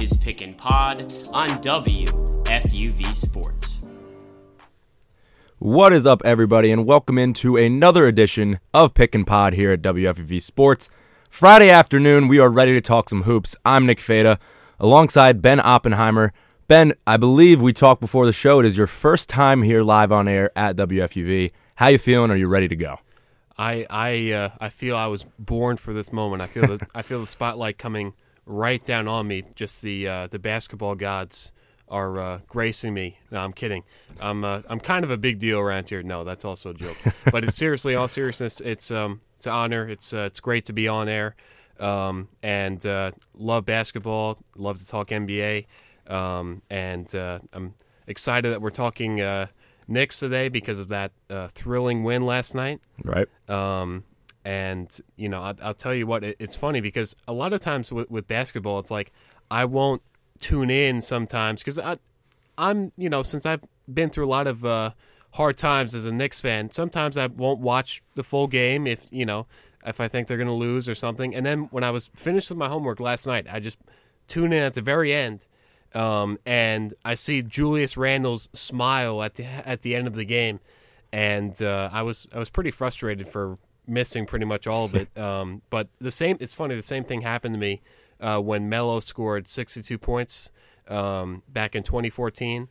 is Pick and Pod on WFUV Sports. What is up, everybody, and welcome into another edition of Pick and Pod here at WFUV Sports. Friday afternoon, we are ready to talk some hoops. I'm Nick Feda, alongside Ben Oppenheimer. Ben, I believe we talked before the show. It is your first time here live on air at WFUV. How you feeling? Are you ready to go? I I uh, I feel I was born for this moment. I feel the I feel the spotlight coming right down on me. Just the uh, the basketball gods are uh, gracing me. No, I'm kidding. I'm uh, I'm kind of a big deal around here. No, that's also a joke. but it's seriously, all seriousness, it's um it's an honor. It's uh, it's great to be on air, um, and uh, love basketball. Love to talk NBA, um, and uh, I'm excited that we're talking uh, Knicks today because of that uh, thrilling win last night. Right. Um, and you know, I'll, I'll tell you what, it, it's funny because a lot of times with, with basketball, it's like I won't tune in sometimes because I, I'm, you know, since I've been through a lot of uh, hard times as a Knicks fan, sometimes I won't watch the full game if you know if I think they're going to lose or something. And then when I was finished with my homework last night, I just tune in at the very end. Um, and I see Julius Randle's smile at the at the end of the game, and uh, I was I was pretty frustrated for missing pretty much all of it. Um, but the same, it's funny. The same thing happened to me uh, when Melo scored 62 points um, back in 2014.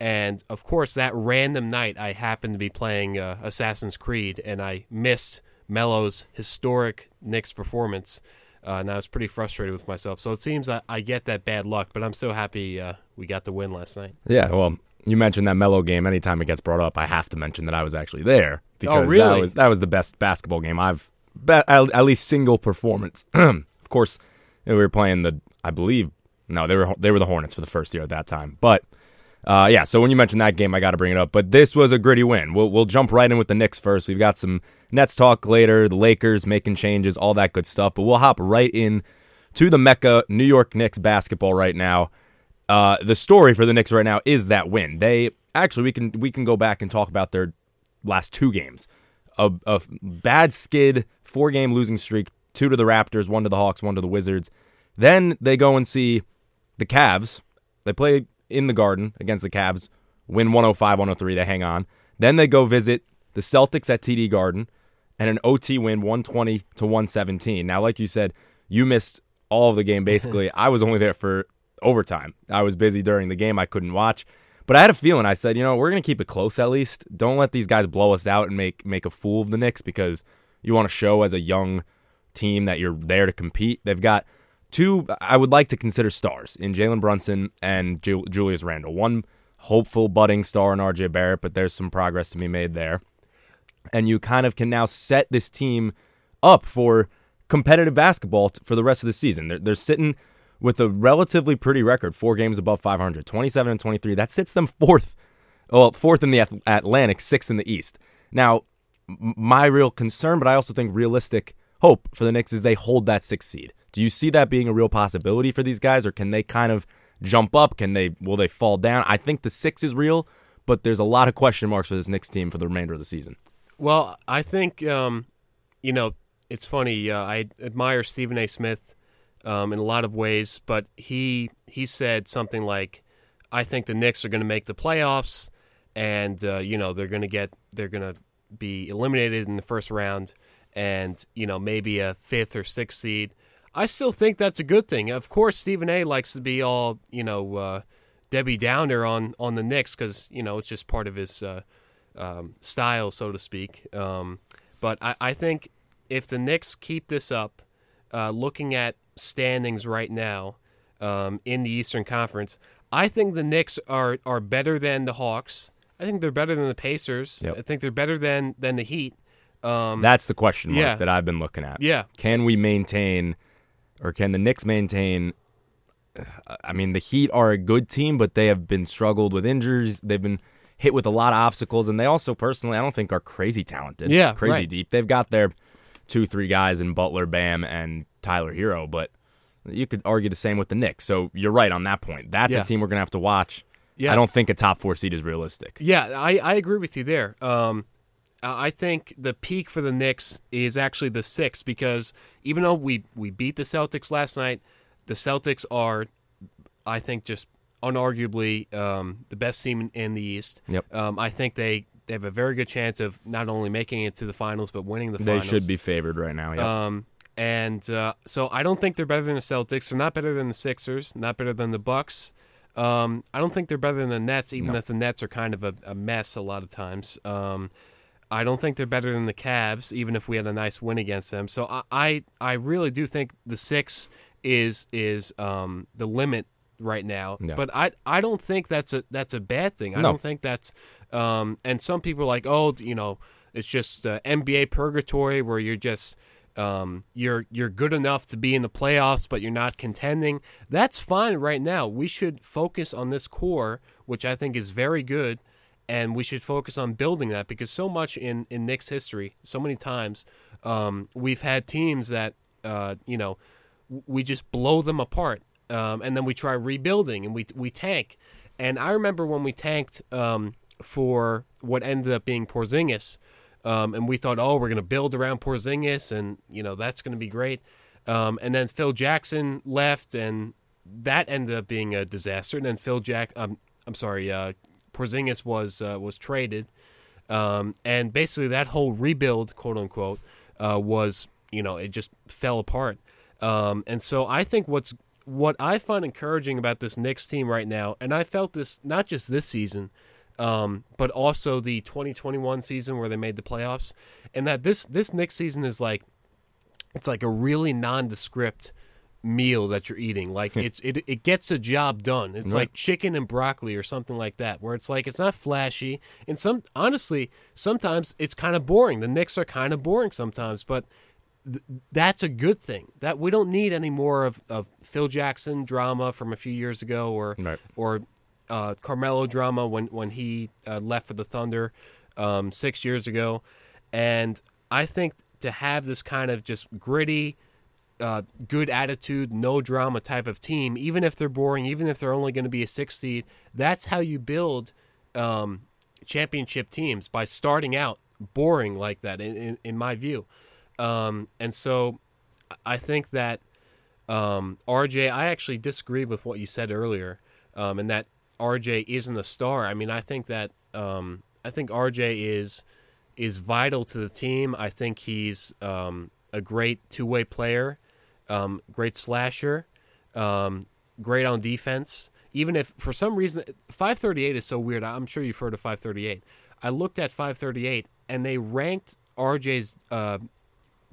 And of course, that random night, I happened to be playing uh, Assassin's Creed, and I missed Melo's historic Knicks performance. Uh, and I was pretty frustrated with myself. So it seems I, I get that bad luck, but I'm so happy uh, we got the win last night. Yeah, well, you mentioned that Melo game. Anytime it gets brought up, I have to mention that I was actually there because Oh, really? that was that was the best basketball game I've at, at least single performance. of course, we were playing the I believe no they were they were the Hornets for the first year at that time, but. Uh, yeah, so when you mentioned that game, I got to bring it up. But this was a gritty win. We'll, we'll jump right in with the Knicks first. We've got some Nets talk later, the Lakers making changes, all that good stuff. But we'll hop right in to the Mecca, New York Knicks basketball right now. Uh, the story for the Knicks right now is that win. They actually we can we can go back and talk about their last two games. A, a bad skid, four game losing streak, two to the Raptors, one to the Hawks, one to the Wizards. Then they go and see the Cavs. They play in the Garden against the Cavs, win 105 103. They hang on. Then they go visit the Celtics at TD Garden and an OT win 120 to 117. Now, like you said, you missed all of the game basically. I was only there for overtime. I was busy during the game. I couldn't watch. But I had a feeling. I said, you know, we're to keep it close at least. Don't let these guys blow us out and make make a fool of the Knicks because you want to show as a young team that you're there to compete. They've got two I would like to consider stars in Jalen Brunson and Ju- Julius Randle. One hopeful budding star in RJ Barrett, but there's some progress to be made there. And you kind of can now set this team up for competitive basketball t- for the rest of the season. They're, they're sitting with a relatively pretty record, four games above 500, 27 and 23. That sits them fourth, well, fourth in the Atlantic, sixth in the East. Now, my real concern, but I also think realistic hope for the Knicks is they hold that sixth seed. Do you see that being a real possibility for these guys, or can they kind of jump up? Can they will they fall down? I think the six is real, but there's a lot of question marks for this Knicks team for the remainder of the season. Well, I think um, you know it's funny. Uh, I admire Stephen A. Smith um, in a lot of ways, but he he said something like, "I think the Knicks are going to make the playoffs, and uh, you know they're going to get they're going to be eliminated in the first round, and you know maybe a fifth or sixth seed." I still think that's a good thing. Of course, Stephen A. likes to be all you know uh, Debbie Downer on on the Knicks because you know it's just part of his uh, um, style, so to speak. Um, but I, I think if the Knicks keep this up, uh, looking at standings right now um, in the Eastern Conference, I think the Knicks are are better than the Hawks. I think they're better than the Pacers. Yep. I think they're better than than the Heat. Um, That's the question mark yeah. that I've been looking at. yeah, Can we maintain, or can the Knicks maintain I mean, the Heat are a good team, but they have been struggled with injuries. They've been hit with a lot of obstacles, and they also, personally, I don't think are crazy talented. Yeah, crazy right. deep. They've got their two, three guys in Butler, Bam, and Tyler Herro, but you could argue the same with the Knicks. So you're right on that point. That's Yeah. a team we're gonna have to watch. Yeah. I don't think a top four seed is realistic. Yeah, I, I agree with you there. Um, I think the peak for the Knicks is actually the six because even though we, we beat the Celtics last night, the Celtics are, I think, just unarguably um, the best team in, in the East. Yep. Um, I think they, they have a very good chance of not only making it to the finals but winning the finals. They should be favored right now. Yeah. Um, and uh, so I don't think they're better than the Celtics. They're not better than the Sixers. Not better than the Bucks. Um, I don't think they're better than the Nets, even if the Nets are kind of a, a mess a lot of times. Um, I don't think they're better than the Cavs, even if we had a nice win against them. So I, I, I really do think the six is is um, the limit right now. Yeah. But I I don't think that's a that's a bad thing. I No. don't think that's um, and some people are like, oh, you know, it's just uh, NBA purgatory where you're just um, you're you're good enough to be in the playoffs, but you're not contending. That's fine right now. We should focus on this core, which I think is very good, and we should focus on building that because so much in in Knicks history, so many times, um, we've had teams that uh, you know we just blow them apart, um, and then we try rebuilding and we we tank. And I remember when we tanked um, for what ended up being Porzingis, um, and we thought, oh, we're going to build around Porzingis, and you know that's going to be great. Um, and then Phil Jackson left, and that ended up being a disaster. And then Phil Jack, um, I'm sorry, uh, Porzingis was uh, was traded, um, and basically that whole rebuild, quote unquote, uh, was you know it just fell apart. Um, and so I think what's what I find encouraging about this Knicks team right now, and I felt this not just this season, um, but also the 2021 season where they made the playoffs, and that this this Knicks season is like it's like a really nondescript meal that you're eating. Like it's it it gets the job done. It's like chicken and broccoli or something like that, where it's like it's not flashy. And some honestly, sometimes it's kind of boring. The Knicks are kind of boring sometimes, but th- that's a good thing. That we don't need any more of, of Phil Jackson drama from a few years ago, or Right. or uh, Carmelo drama when when he uh, left for the Thunder um, six years ago, and I think to have this kind of just gritty, uh, good attitude, no drama type of team, even if they're boring, even if they're only going to be a six seed, that's how you build um, championship teams by starting out boring like that. In in, in my view, um, and so I think that um, RJ, I actually disagreed with what you said earlier, um, and that RJ isn't a star. I mean, I think that um, I think RJ is is vital to the team. I think he's um, a great two way player, um, great slasher, um, great on defense. Even if for some reason 538 is so weird, I'm sure you've heard of 538. I looked at 538 and they ranked RJ's uh,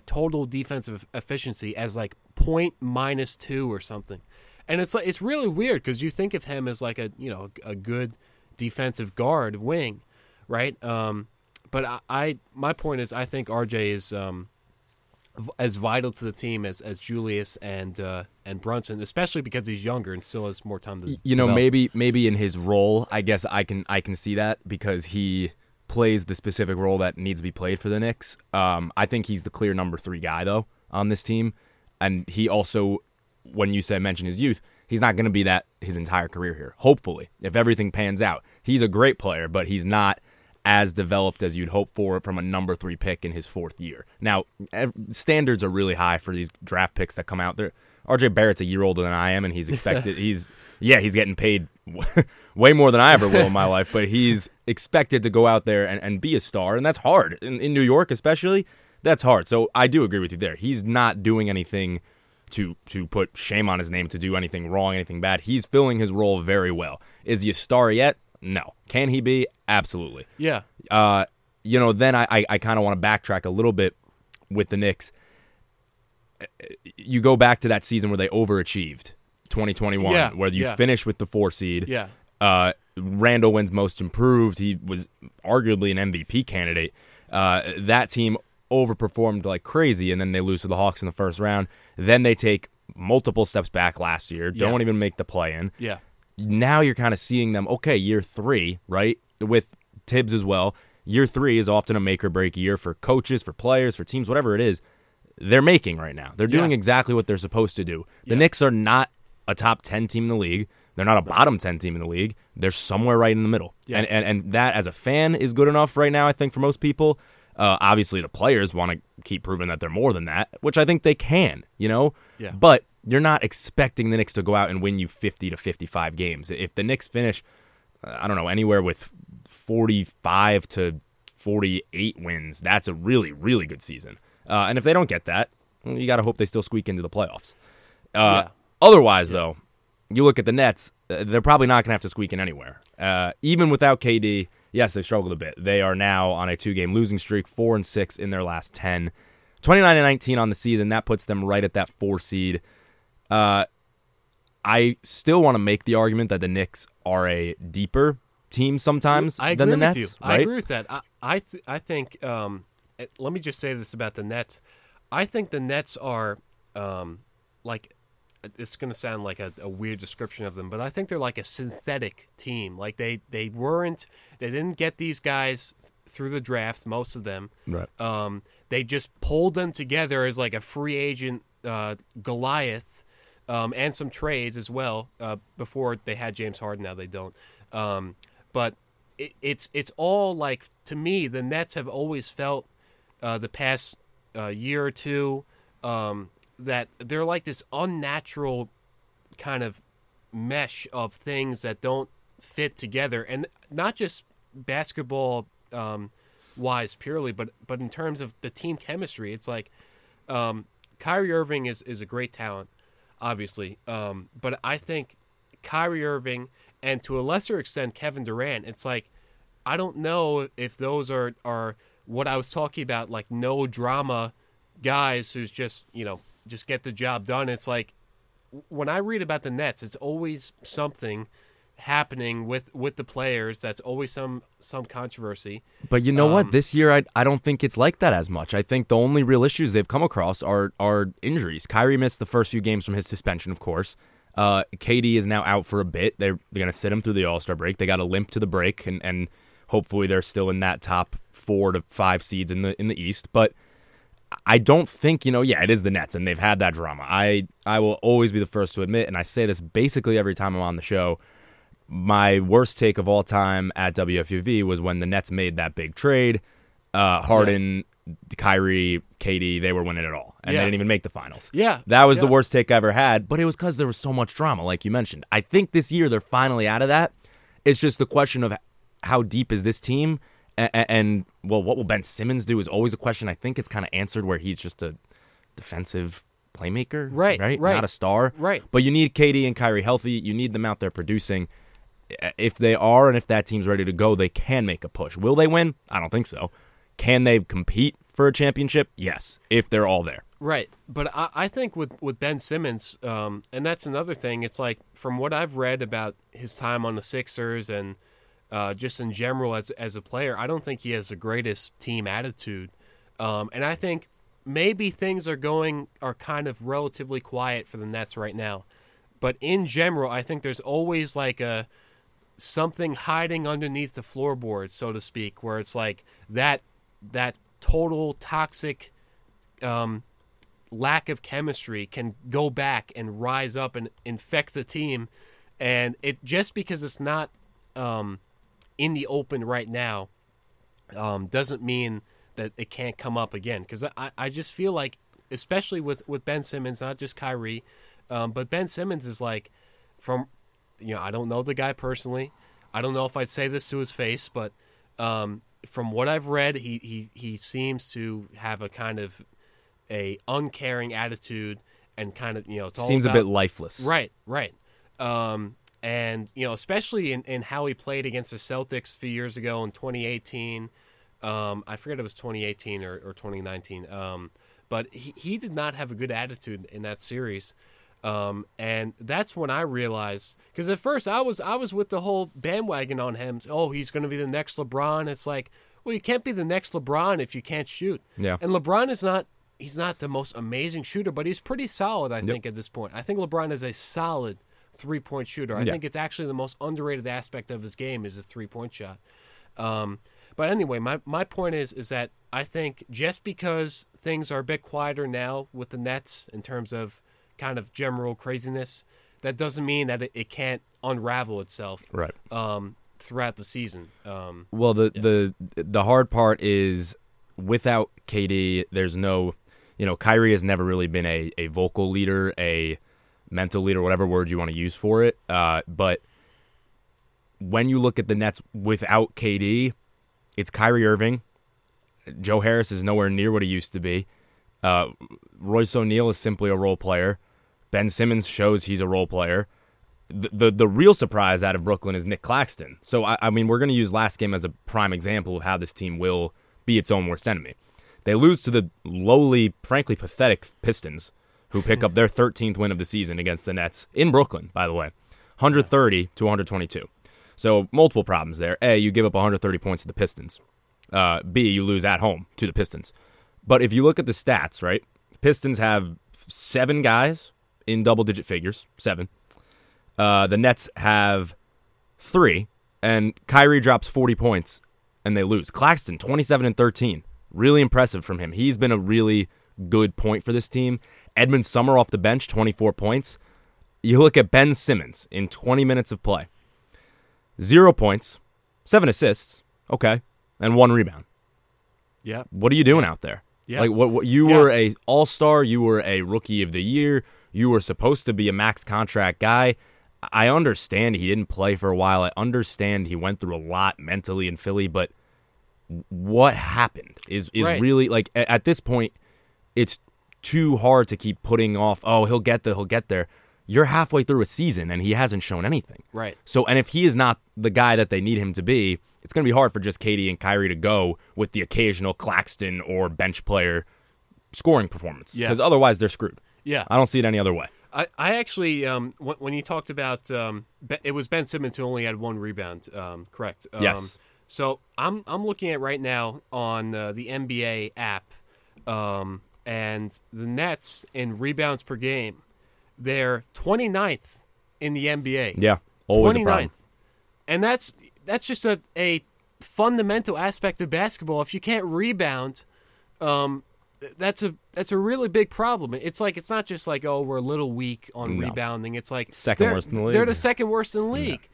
total defensive efficiency as like point minus two or something, and it's like it's really weird because you think of him as like a you know a good defensive guard wing, right? Um, but I, I my point is I think RJ is um, v- as vital to the team as, as Julius and uh, and Brunson, especially because he's younger and still has more time to. you know develop. maybe maybe in his role i guess i can i can see that because he plays the specific role that needs to be played for the Knicks. Um, I think he's the clear number three guy though on this team, and he also, when you said mention his youth, he's not going to be that his entire career here. Hopefully, if everything pans out, he's a great player, but he's not as developed as you'd hope for from a number three pick in his fourth year. Now, standards are really high for these draft picks that come out there. RJ Barrett's a year older than I am, and he's expected. he's yeah, he's getting paid way more than I ever will in my life, but he's expected to go out there and, and be a star, and that's hard in, in New York, especially. That's hard. So I do agree with you there. He's not doing anything to to put shame on his name to do anything wrong, anything bad. He's filling his role very well. Is he a star yet? No. Can he be? Absolutely Yeah, uh, you know, then I, I, I kind of want to backtrack a little bit with the Knicks. You go back to that season where they overachieved, 2021, Yeah, where you yeah. finish with the four seed. yeah, Uh, Randle wins most improved. He was arguably an MVP candidate. Uh, that team overperformed like crazy, and then they lose to the Hawks in the first round. Then they take multiple steps back last year, Yeah. don't even make the play in. Yeah. Now you're kind of seeing them, okay, year three, right? With Thibs as well. Year three is often a make or break year for coaches, for players, for teams, whatever it is. They're making right now. They're doing Yeah. exactly what they're supposed to do. The Yeah. Knicks are not a top 10 team in the league. They're not a bottom 10 team in the league. They're somewhere right in the middle. Yeah. And, and, and that, as a fan, is good enough right now, I think, for most people. Uh, obviously, the players want to keep proving that they're more than that, which I think they can, you know? Yeah. But you're not expecting the Knicks to go out and win you 50 to 55 games. If the Knicks finish, uh, I don't know, anywhere with 45 to 48 wins, that's a really, really good season. Uh, and if they don't get that, you got to hope they still squeak into the playoffs. Uh, Yeah. Otherwise, though, you look at the Nets, uh, they're probably not going to have to squeak in anywhere. Uh, even without KD, yes, they struggled a bit. They are now on a two game losing streak, 4 and 6 in their last 10. 29 and 19 on the season, that puts them right at that 4 seed. Uh, I still want to make the argument that the Knicks are a deeper team sometimes I than the Nets, right? I agree with that. I I, th- I think. Um, let me just say this about the Nets. I think the Nets are um, like. It's going to sound like a, a weird description of them, but I think they're like a synthetic team. Like they they weren't. They didn't get these guys through the draft. Most of them. Right. Um, they just pulled them together as like a free agent uh, Goliath, um, and some trades as well. Uh, before they had James Harden, now they don't. Um, but it, it's it's all like to me, the Nets have always felt uh, the past uh, year or two um, that they're like this unnatural kind of mesh of things that don't fit together, and not just basketball um, wise purely, but but in terms of the team chemistry, it's like um, Kyrie Irving is is a great talent, obviously, um, but I think Kyrie Irving and to a lesser extent Kevin Durant, it's like I don't know if those are are what I was talking about, like no drama guys who's just you know just get the job done. It's like when I read about the Nets, it's always something happening with with the players. That's always some some controversy. But you know Um, what? This year, I I don't think it's like that as much. I think the only real issues they've come across are are injuries. Kyrie missed the first few games from his suspension, of course. Uh, KD is now out for a bit. They're they're gonna sit him through the All Star break. They got a limp to the break, and and hopefully they're still in that top four to five seeds in the in the East. But I don't think you know. Yeah, it is the Nets, and they've had that drama. I I will always be the first to admit, and I say this basically every time I'm on the show. My worst take of all time at WFUV was when the Nets made that big trade. Uh, Harden, Kyrie, KD, they were winning it all, and Yeah. they didn't even make the finals. Yeah, That was the worst take I ever had, but it was because there was so much drama, like you mentioned. I think this year they're finally out of that. It's just the question of how deep is this team, and, and well, what will Ben Simmons do is always a question. I think it's kind of answered where he's just a defensive playmaker, Right, Right, right, not a star, right. But you need KD and Kyrie healthy. You need them out there producing. If they are, and if that team's ready to go, they can make a push. Will they win? I don't think so. Can they compete for a championship? Yes, if they're all there. Right, but I, I think with with Ben Simmons, um, and that's another thing. It's like from what I've read about his time on the Sixers and uh, just in general as as a player, I don't think he has the greatest team attitude, um, and I think maybe things are going are kind of relatively quiet for the Nets right now. But in general, I think there's always like a something hiding underneath the floorboard, so to speak, where it's like that that total toxic um, lack of chemistry can go back and rise up and infect the team, and it just because it's not um, in the open right now um, doesn't mean that it can't come up again. Because I, I just feel like, especially with with Ben Simmons, not just Kyrie, um, but Ben Simmons is like from you know I don't know the guy personally. I don't know if I'd say this to his face, but um, from what I've read, he, he he seems to have a kind of a uncaring attitude and kind of you know it's all Seems a bit lifeless. Right, right. Um, and you know, especially in, in how he played against the Celtics a few years ago in 2018. Um, I forget it was 2018 or, or 2019. Um, but he, he did not have a good attitude in that series. Um, and that's when I realized because at first I was I was with the whole bandwagon on him. Oh, he's going to be the next LeBron. It's like, well, you can't be the next LeBron if you can't shoot. Yeah. And LeBron is not he's not the most amazing shooter, but he's pretty solid. I think at this point, I think LeBron is a solid three point shooter. I Yeah. think it's actually the most underrated aspect of his game is his three point shot. Um, but anyway, my, my point is is that I think just because things are a bit quieter now with the Nets in terms of kind of general craziness, that doesn't mean that it, it can't unravel itself Right. um, throughout the season. Um, Well, the the the hard part is without KD, there's no, you know, Kyrie has never really been a a vocal leader, a mental leader, whatever word you want to use for it. Uh, but when you look at the Nets without KD, it's Kyrie Irving. Joe Harris is nowhere near what he used to be. Uh, Royce O'Neale is simply a role player. Ben Simmons shows he's a role player the, the the real surprise out of Brooklyn is Nick Claxton. So I, I mean, we're going to use last game as a prime example of how this team will be its own worst enemy. They lose to the lowly, frankly pathetic Pistons, who pick up their 13th win of the season against the Nets in Brooklyn. By the way, 130 to 122. So multiple problems there. A, you give up 130 points to the Pistons. Uh, B, you lose at home to the Pistons. But if you look at the stats, right, Pistons have seven guys in double digit figures, seven. Uh, the Nets have three, and Kyrie drops 40 points, and they lose. Claxton, 27 and 13. Really impressive from him. He's been a really good point for this team. Edmond Sumner off the bench, 24 points. You look at Ben Simmons in 20 minutes of play. Zero points, seven assists, okay, and one rebound. yeah, What are you doing out there? Yeah. Like what, what you Yeah. were a all-star, you were a rookie of the year, you were supposed to be a max contract guy. I understand he didn't play for a while. I understand he went through a lot mentally in Philly, but what happened is is Right. really like at this point it's too hard to keep putting off, oh, he'll get there, he'll get there. You're halfway through a season and he hasn't shown anything. right. So, and if he is not the guy that they need him to be, it's going to be hard for just KD and Kyrie to go with the occasional Claxton or bench player scoring performance. Yeah. Because otherwise, they're screwed. Yeah, I don't see it any other way. I, I actually um, when, when you talked about um, it was Ben Simmons who only had one rebound. Um, correct. Um, Yes. So I'm I'm looking at right now on uh, the NBA app, um, and the Nets in rebounds per game, they're 29th in the NBA. Yeah. Always a problem. 29th. And that's that's just a, a fundamental aspect of basketball. If you can't rebound, um, that's a that's a really big problem. It's like it's not just like oh we're a little weak on No. rebounding. It's like Second they're- worst in the league. They're the second worst in the league.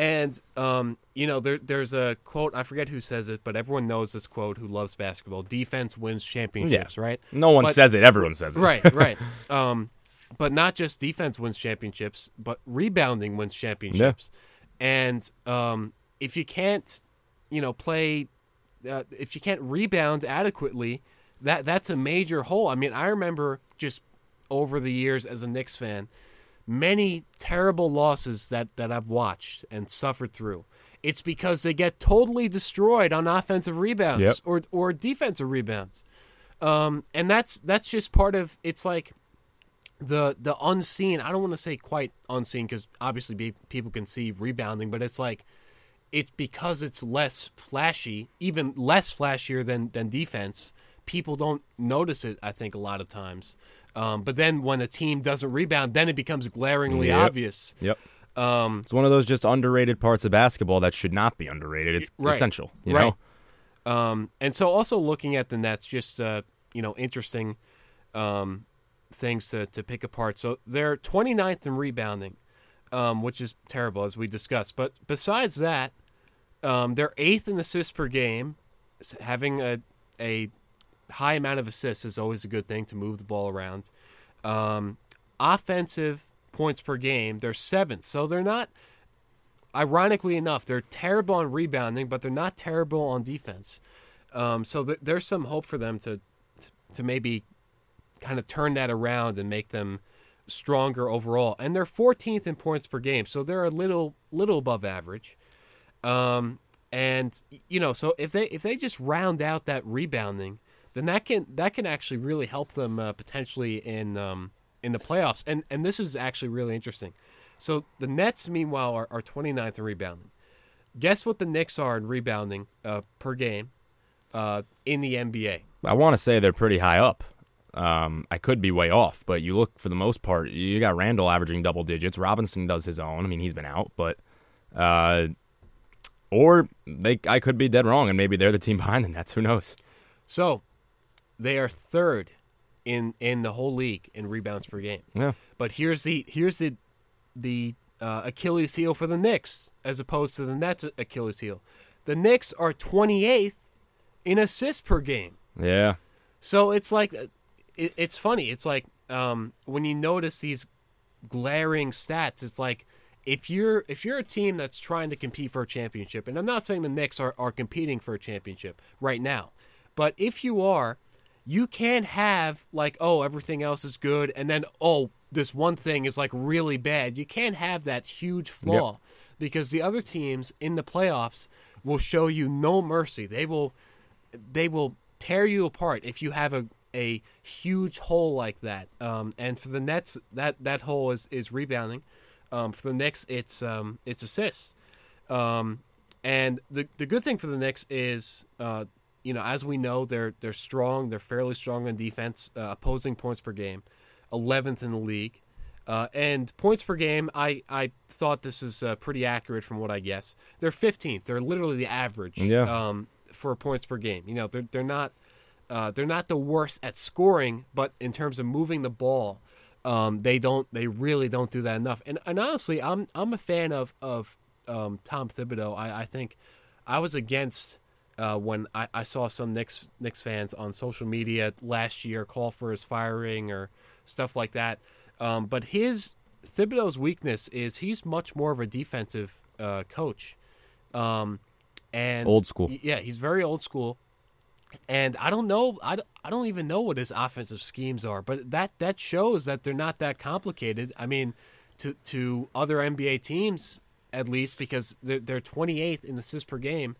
And um, you know there there's a quote I forget who says it, but everyone knows this quote. Who loves basketball? Defense wins championships, right? No one But- says it. Everyone says it. Right, right. Um, but not just defense wins championships, but rebounding wins championships. And um, if you can't, you know, play, uh, if you can't rebound adequately, that that's a major hole. I mean, I remember just over the years as a Knicks fan, many terrible losses that that I've watched and suffered through. It's because they get totally destroyed on offensive rebounds Yep. or or defensive rebounds. Um, and that's that's just part of it's like the the unseen. I don't want to say quite unseen because obviously be, people can see rebounding, but it's like it's because it's less flashy, even less flashier than than defense. People don't notice it. I think a lot of times. Um, but then when a team doesn't rebound, then it becomes glaringly Yep. obvious. Yep. Um, It's one of those just underrated parts of basketball that should not be underrated. It's Right. essential. You Right. know? Um, and so also looking at the Nets, just uh, you know, interesting um, things to, to pick apart. So they're 29th in rebounding, um, which is terrible as we discussed. But besides that, um, they're eighth in assists per game. Having a a high amount of assists is always a good thing to move the ball around. Um, offensive points per game, they're seventh. So they're not ironically enough, they're terrible on rebounding, but they're not terrible on defense. Um, so th- there's some hope for them to to maybe kind of turn that around and make them stronger overall. And they're 14th in points per game, so they're a little little above average. Um, and you know, so if they if they just round out that rebounding, then that can that can actually really help them uh, potentially in um, in the playoffs. And and this is actually really interesting. So the Nets, meanwhile, are, are 29th in rebounding. Guess what the Knicks are in rebounding uh, per game uh, in the NBA? I want to say they're pretty high up. Um, I could be way off, but you look for the most part, you got Randle averaging double digits. Robinson does his own. I mean, he's been out, but uh, or they I could be dead wrong, and maybe they're the team behind the Nets. Who knows? So they are third in in the whole league in rebounds per game. Yeah. But here's the here's the the uh, Achilles heel for the Knicks as opposed to the Nets Achilles heel. The Knicks are 28th in assists per game. Yeah. So it's like it, it's funny. It's like um, when you notice these glaring stats, it's like if you're if you're a team that's trying to compete for a championship, and I'm not saying the Knicks are, are competing for a championship right now, but if you are, you can't have like oh everything else is good and then oh this one thing is like really bad. You can't have that huge flaw because the other teams in the playoffs will show you no mercy. They will they will tear you apart if you have a a huge hole like that. Um, and for the Nets, that that hole is is rebounding. Um, for the Knicks, it's um, it's assists. Um, and the the good thing for the Knicks is, uh, you know, as we know, they're they're strong. They're fairly strong on defense, uh, opposing points per game, eleventh in the league. Uh, and points per game, I, I thought this is uh, pretty accurate from what I guess. They're 15th. They're literally the average Yeah. um, for points per game. You know, they're they're not uh, they're not the worst at scoring, but in terms of moving the ball, um, they don't they really don't do that enough. And and honestly, I'm I'm a fan of of um, Tom Thibodeau. I, I think I was against uh, when I, I saw some Knicks Knicks fans on social media last year call for his firing or stuff like that. Um, but his Thibodeau's weakness is he's much more of a defensive uh, coach. Um, and Old school. Yeah, he's very old school. And I don't know, I, I don't even know what his offensive schemes are, but that that shows that they're not that complicated. I mean, to to other NBA teams at least because they're, they're 28th in assists per game,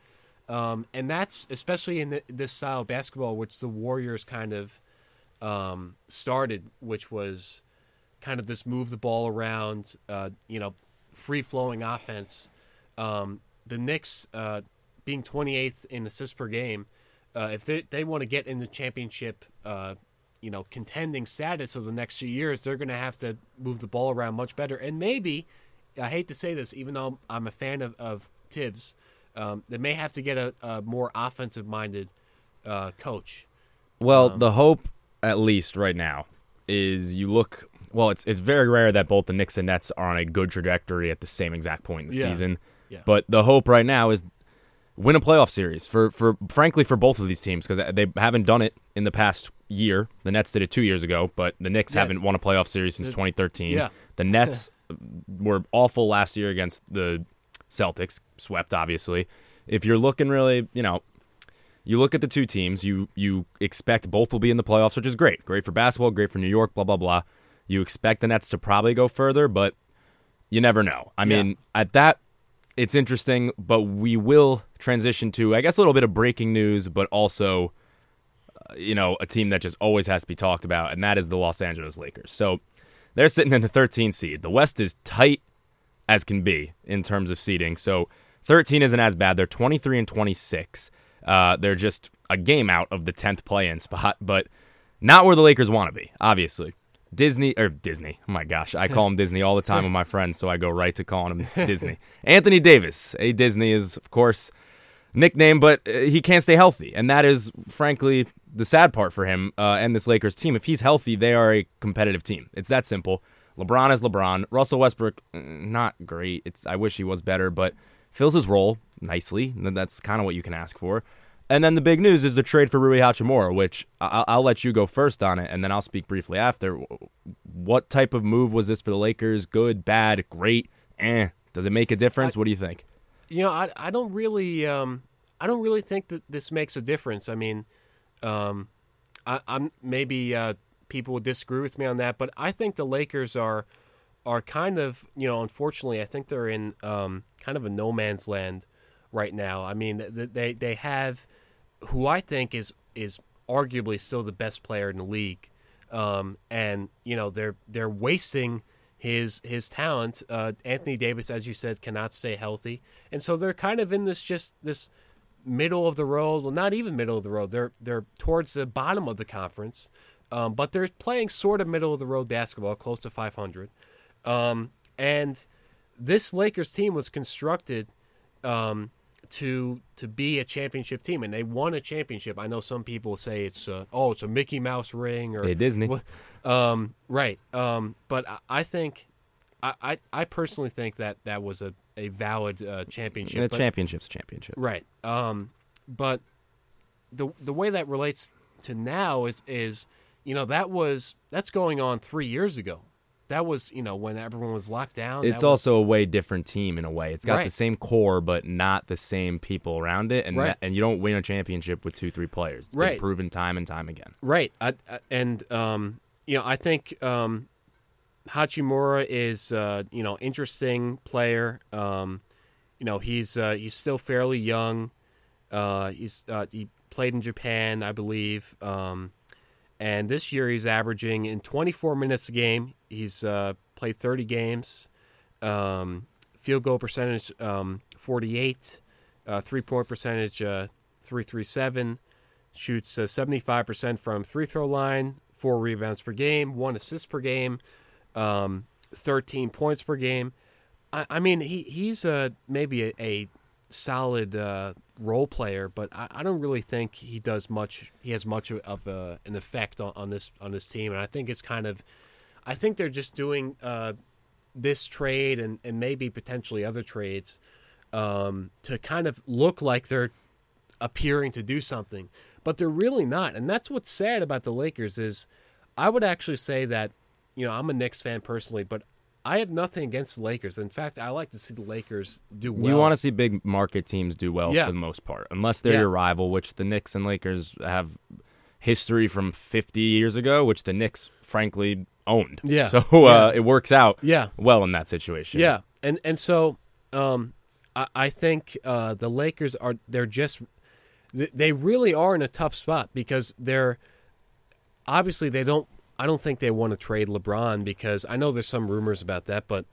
um, and that's especially in the, this style of basketball, which the Warriors kind of um, started, which was kind of this move the ball around, uh, you know, free flowing offense. Um, the Knicks uh, being 28th in assists per game, uh, if they they want to get in the championship, uh, you know, contending status over the next few years, they're going to have to move the ball around much better. And maybe, I hate to say this, even though I'm a fan of, of Thibs, um, they may have to get a, a more offensive minded uh, coach. Well, the hope, at least right now, is you look. Well, it's it's very rare that both the Knicks and Nets are on a good trajectory at the same exact point in the Yeah. season. Yeah. But the hope right now is win a playoff series for for frankly for both of these teams because they haven't done it in the past year. The Nets did it two years ago, but the Knicks Yeah. haven't won a playoff series since 2013. Yeah. The Nets were awful last year against the Celtics, swept obviously. If you're looking really, you know, you look at the two teams, you you expect both will be in the playoffs, which is great. Great for basketball, great for New York, blah blah blah. You expect the Nets to probably go further, but you never know. I Yeah. mean, at that it's interesting, but we will transition to I guess a little bit of breaking news, but also uh, you know, a team that just always has to be talked about, and that is the Los Angeles Lakers. So they're sitting in the 13th seed. The West is tight as can be in terms of seeding. So 13 isn't as bad. They're 23 and 26. Uh, they're just a game out of the 10th play-in spot, but not where the Lakers want to be. Obviously, Disney or Disney. Oh my gosh, I call him Disney all the time with my friends, so I go right to calling him Disney. Anthony Davis, a Disney is of course nickname, but uh, he can't stay healthy, and that is frankly the sad part for him uh, and this Lakers team. If he's healthy, they are a competitive team. It's that simple. LeBron is LeBron. Russell Westbrook, uh, not great. It's I wish he was better, but fills his role nicely. and That's kind of what you can ask for. And then the big news is the trade for Rui Hachimura, which I'll, I'll let you go first on it, and then I'll speak briefly after. What type of move was this for the Lakers? Good, bad, great, eh? Does it make a difference? what do you think? You know, I I don't really um I don't really think that this makes a difference. I mean, um, I, I'm maybe uh, people would disagree with me on that, but I think the Lakers are are kind of you know unfortunately I think they're in um, kind of a no man's land right now. I mean they they have who I think is is arguably still the best player in the league, um, and you know they're they're wasting his his talent. Uh, Anthony Davis, as you said, cannot stay healthy, and so they're kind of in this just this middle of the road. Well, not even middle of the road. They're they're towards the bottom of the conference. Um, but they're playing sort of middle of the road basketball, close to 500. Um, and this Lakers team was constructed um, to to be a championship team, and they won a championship. I know some people say it's uh, oh, it's a Mickey Mouse ring or Hey, Disney. Um, right. Um, but I, I think I, I I personally think that that was a a valid uh, championship. The but- championship's a championship. Right. Um, but the the way that relates to now is is you know that was that's going on three years ago. That was you know when everyone was locked down. It's that was- also a way different team in a way. It's got the same core, but not the same people around it, and Right. that, and you don't win a championship with two, three players. It's been Right. proven time and time again. right. I, I, and um, you know I think um, Hachimura is uh, you know interesting player. Um, you know he's uh, he's still fairly young. Uh, he's uh, he played in Japan, I believe. Um, and this year he's averaging in 24 minutes a game. He's uh, played 30 games. Um, field goal percentage um, 48, uh, three point percentage uh, 337. Shoots uh, 75% from three throw line, four rebounds per game, one assist per game, um, 13 points per game. I, I mean, he he's uh, maybe a, a solid uh, role player, but I, I don't really think he does much. He has much of, uh, an effect on, on this on this team, and I think it's kind of. I think they're just doing uh, this trade and, and maybe potentially other trades um, to kind of look like they're appearing to do something, but they're really not. And that's what's sad about the Lakers is I would actually say that you know I'm a Knicks fan personally, but I have nothing against the Lakers. In fact, I like to see the Lakers do well. You want to see big market teams do well Yeah. for the most part, unless they're Yeah. your rival, which the Knicks and Lakers have history from 50 years ago, which the Knicks, frankly, owned. Yeah. So uh, Yeah. it works out Yeah. well in that situation. Yeah, and and so um, I, I think uh, the Lakers are they're just they really are in a tough spot because they're obviously they don't. I don't think they want to trade LeBron because I know there's some rumors about that, but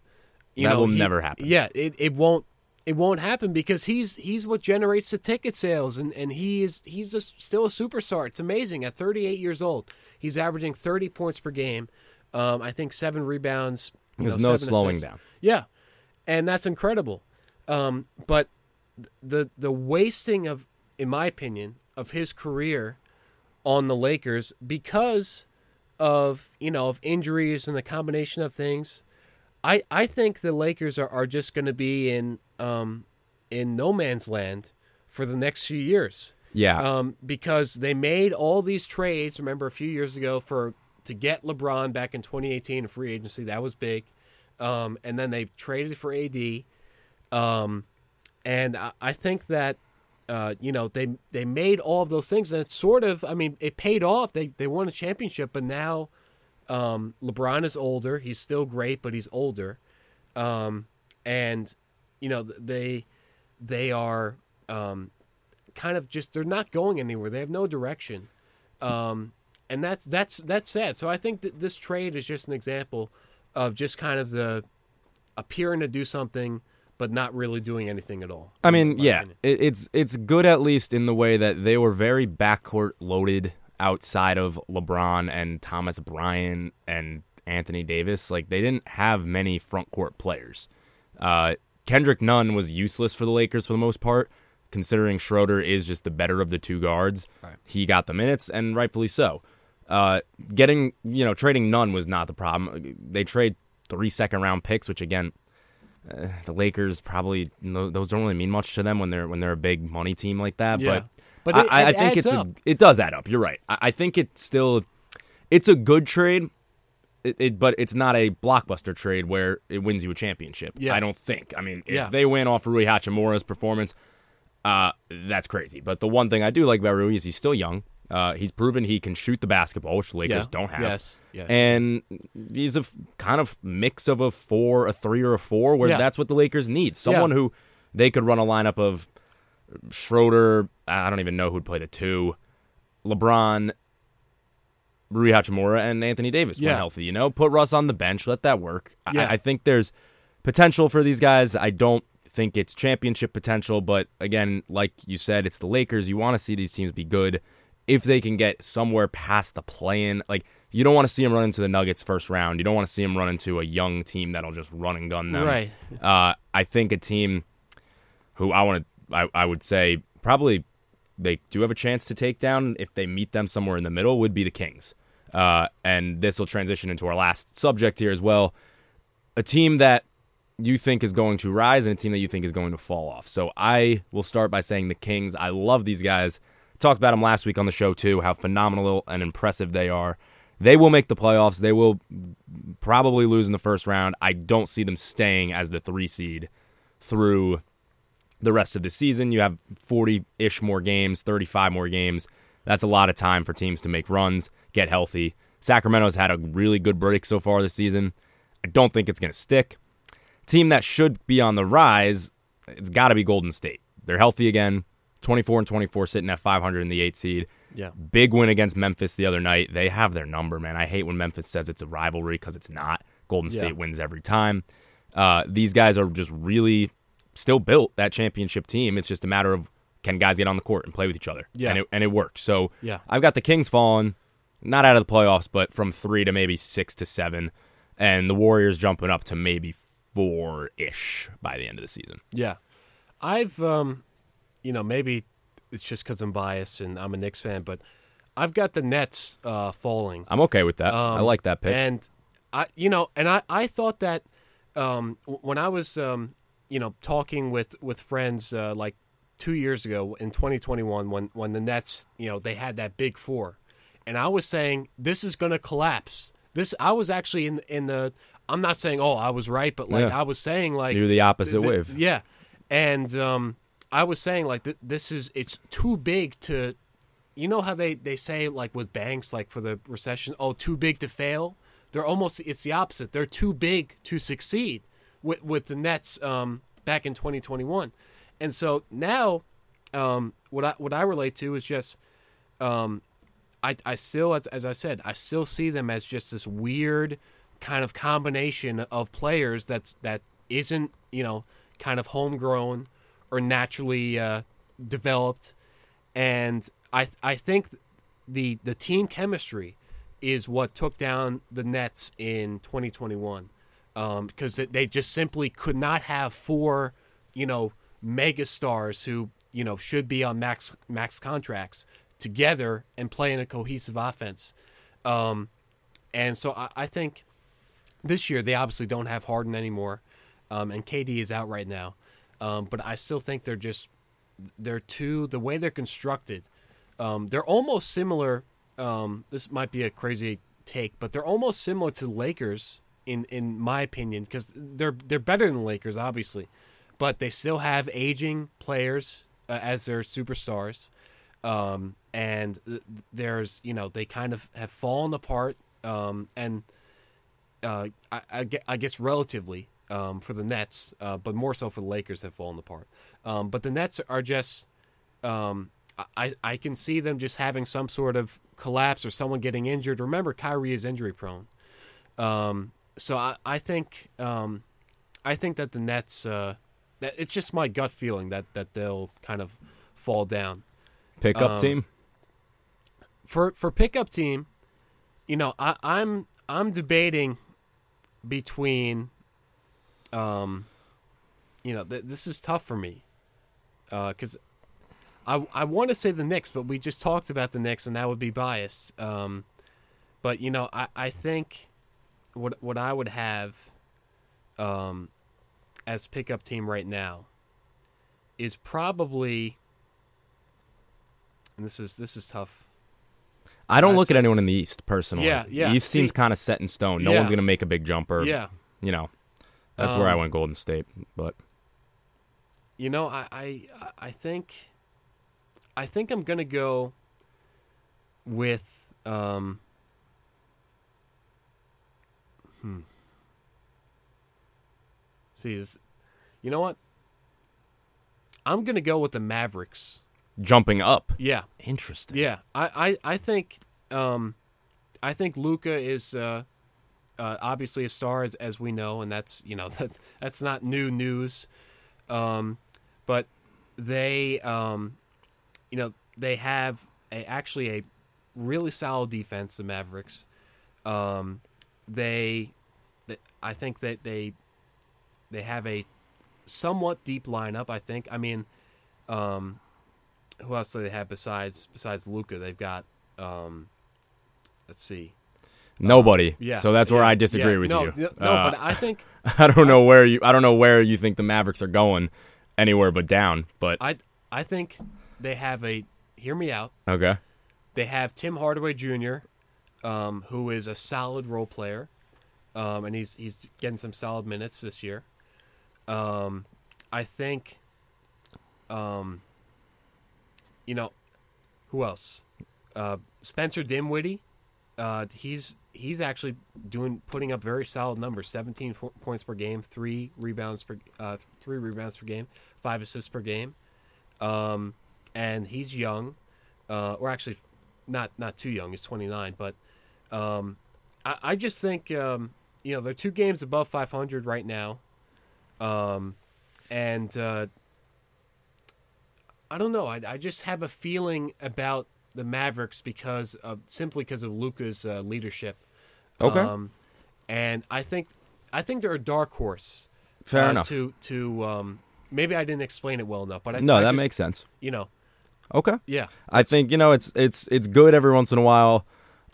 you That know will he- never happen. Yeah, it, it won't. It won't happen because he's he's what generates the ticket sales, and, and he is he's a, still a superstar. It's amazing. At 38 years old, he's averaging 30 points per game. Um, I think seven rebounds. There's know, no slowing assists. down. Yeah, and that's incredible. Um, but the the wasting of, in my opinion, of his career on the Lakers because of you know of injuries and the combination of things. I I think the Lakers are, are just going to be in um, in no man's land for the next few years Yeah. um, because they made all these trades. Remember a few years ago for to get LeBron back in 2018 in free agency. That was big, um, and then they traded for AD. Um, and I, I think that uh, you know they they made all of those things, and it's sort of I mean it paid off. They they won a championship, but now um, LeBron is older. He's still great, but he's older, um, and you know they they are um, kind of just they're not going anywhere. They have no direction, um, and that's that's that's sad. So I think that this trade is just an example of just kind of the appearing to do something but not really doing anything at all. I mean, yeah, it, it's it's good at least in the way that they were very backcourt loaded outside of LeBron and Thomas Bryant and Anthony Davis. Like they didn't have many front court players. Uh, Kendrick Nunn was useless for the Lakers for the most part, considering Schroeder is just the better of the two guards. He got the minutes, and rightfully so. Uh, getting you know trading Nunn was not the problem. They trade three second round picks, which again uh, the Lakers probably no, those don't really mean much to them when they're when they're a big money team like that. Yeah. But, But it- I, I think it's a, it does add up. You're right. I, I think it's still it's a good trade. It, it, but it's not a blockbuster trade where it wins you a championship. Yeah. I don't think. I mean, if Yeah. they win off Rui Hachimura's performance, uh, that's crazy. But the one thing I do like about Rui is he's still young. Uh, he's proven he can shoot the basketball, which the Lakers Yeah. don't have. Yes. Yeah. And he's a f- kind of mix of a four, a three, or a four, where Yeah. that's what the Lakers need. Someone Yeah. who they could run a lineup of Schroeder. I don't even know who'd play the two. LeBron, Rui Hachimura, and Anthony Davis when healthy. You know, put Russ on the bench, let that work. I- I, think there's potential for these guys. I don't think it's championship potential, but again, like you said, it's the Lakers. You want to see these teams be good. If they can get somewhere past the play-in, like you don't want to see them run into the Nuggets first round. You don't want to see them run into a young team that'll just run and gun them. Right. Uh, I think a team who I want to, I, I would say probably they do have a chance to take down if they meet them somewhere in the middle would be the Kings. Uh, and this will transition into our last subject here as well. A team that you think is going to rise and a team that you think is going to fall off. So I will start by saying the Kings. I love these guys. Talked about them last week on the show too, how phenomenal and impressive they are. They will make the playoffs. They will probably lose in the first round. I don't see them staying as the three seed through the rest of the season. You have 40 ish more games, 35 more games. That's a lot of time for teams to make runs, get healthy. Sacramento's had a really good break so far this season. I don't think it's going to stick. Team that should be on the rise, it's got to be Golden State. They're healthy again, 24 and 24, sitting at 500 in the eight seed. Yeah. Big win against Memphis the other night. They have their number, man. I hate when Memphis says it's a rivalry because it's not. Golden State Yeah. wins every time. Uh, these guys are just really still built that championship team. It's just a matter of can guys get on the court and play with each other. Yeah. And it, and it works. So Yeah. I've got the Kings falling, not out of the playoffs, but from three to maybe six to seven. And the Warriors jumping up to maybe four ish by the end of the season. Yeah, I've um, you know, maybe it's just because I'm biased and I'm a Knicks fan, but I've got the Nets uh, falling. I'm okay with that. I Um, like that pick. And I, you know, and I, I thought that um, when I was, um, you know, talking with with friends uh, like two years ago in 2021, when when the Nets, you know, they had that big four, and I was saying this is going to collapse. This I was actually in in the. I'm not saying oh I was right, but like Yeah. I was saying like You're the opposite th- th- wave. Yeah, and um, I was saying like th- this is it's too big to you know how they, they say like with banks like for the recession oh too big to fail? They're almost it's the opposite. They're too big to succeed with with the nets um, back in 2021 and so now um, what i what i relate to is just um, I, I still as, as i said i still see them as just this weird kind of combination of players that's that isn't you know kind of homegrown or naturally uh, developed. And I I think the the team chemistry is what took down the Nets in 2021 um, because they- just simply could not have four you know mega stars who you know should be on max max contracts together and play in a cohesive offense. Um, and so I, I think this year they obviously don't have Harden anymore um, and KD is out right now um, but I still think they're just they're too the way they're constructed um, they're almost similar um, this might be a crazy take but they're almost similar to the lakers in in my opinion because they're they're better than the lakers obviously but they still have aging players uh, as their superstars. Um, and th- there's you know they kind of have fallen apart um, and uh, I, I guess relatively um, for the Nets, uh, but more so for the Lakers have fallen apart. Um, but the Nets are just, um, I, I can see them just having some sort of collapse or someone getting injured. Remember, Kyrie is injury prone. Um, so I, I think um, I think that the Nets, uh, that it's just my gut feeling that, that they'll kind of fall down Pickup um, team. for for pickup team, you know, I, I'm I'm debating between, um, you know, th- this is tough for me, Uh, because I I want to say the Knicks, but we just talked about the Knicks, and that would be biased. Um, but you know, I I think what what I would have, um, as pickup team right now, is probably. And this is this is tough. I don't I'd look at anyone in the East personally. Yeah, yeah. The East See- seems kind of set in stone. No Yeah. one's going to make a big jumper. Yeah, You know, that's where I Um, went Golden State. But You know, I I I think I think I'm gonna go with um hmm. See this you know what? I'm gonna go with the Mavericks. jumping up. Yeah. Interesting. Yeah. I, I, I think um I think Luka is uh uh, obviously a star as, as we know, and that's you know that that's not new news. Um, but they, um, you know, they have a actually a really solid defense. The Mavericks. Um, they, they, I think that they, they have a somewhat deep lineup. I think. I mean, um, who else do they have besides besides Luka? They've got. Um, let's see. Nobody. Yeah. So that's where yeah, I disagree yeah. with no, you. No, Uh, but I think I don't know where you I don't know where you think the Mavericks are going anywhere but down, but I I think they have a. Hear me out. okay. They have Tim Hardaway Jr., um, who is a solid role player, um, and he's he's getting some solid minutes this year. Um, I think, um, you know, who else? Uh, Spencer Dinwiddie. Uh, he's he's actually doing putting up very solid numbers: seventeen fo- points per game, three rebounds per uh, three rebounds per game, five assists per game. Um, and he's young, uh, or actually, not not too young. He's twenty nine, but um, I, I just think um, you know they're two games above five hundred right now, um, and uh, I don't know. I, I just have a feeling about the Mavericks because of simply because of Luka's uh, leadership. Okay. Um, and I think I think they're a dark horse. Fair uh, enough. To to um, maybe I didn't explain it well enough, but I no, I that just- makes sense. You know, Okay. yeah. I think you know it's it's it's good every once in a while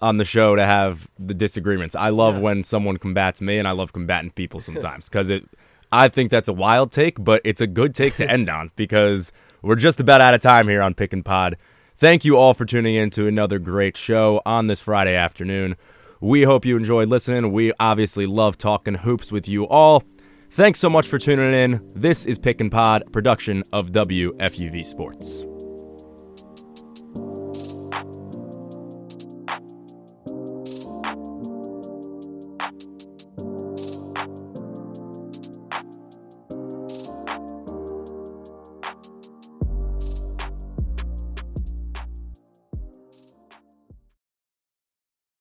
on the show to have the disagreements. I love Yeah. when someone combats me, and I love combating people sometimes because it. I think that's a wild take, but it's a good take to end on because we're just about out of time here on Pick and Pod. Thank you all for tuning in to another great show on this Friday afternoon. We hope you enjoyed listening. We obviously love talking hoops with you all. Thanks so much for tuning in. This is Pick and Pod, production of WFUV Sports.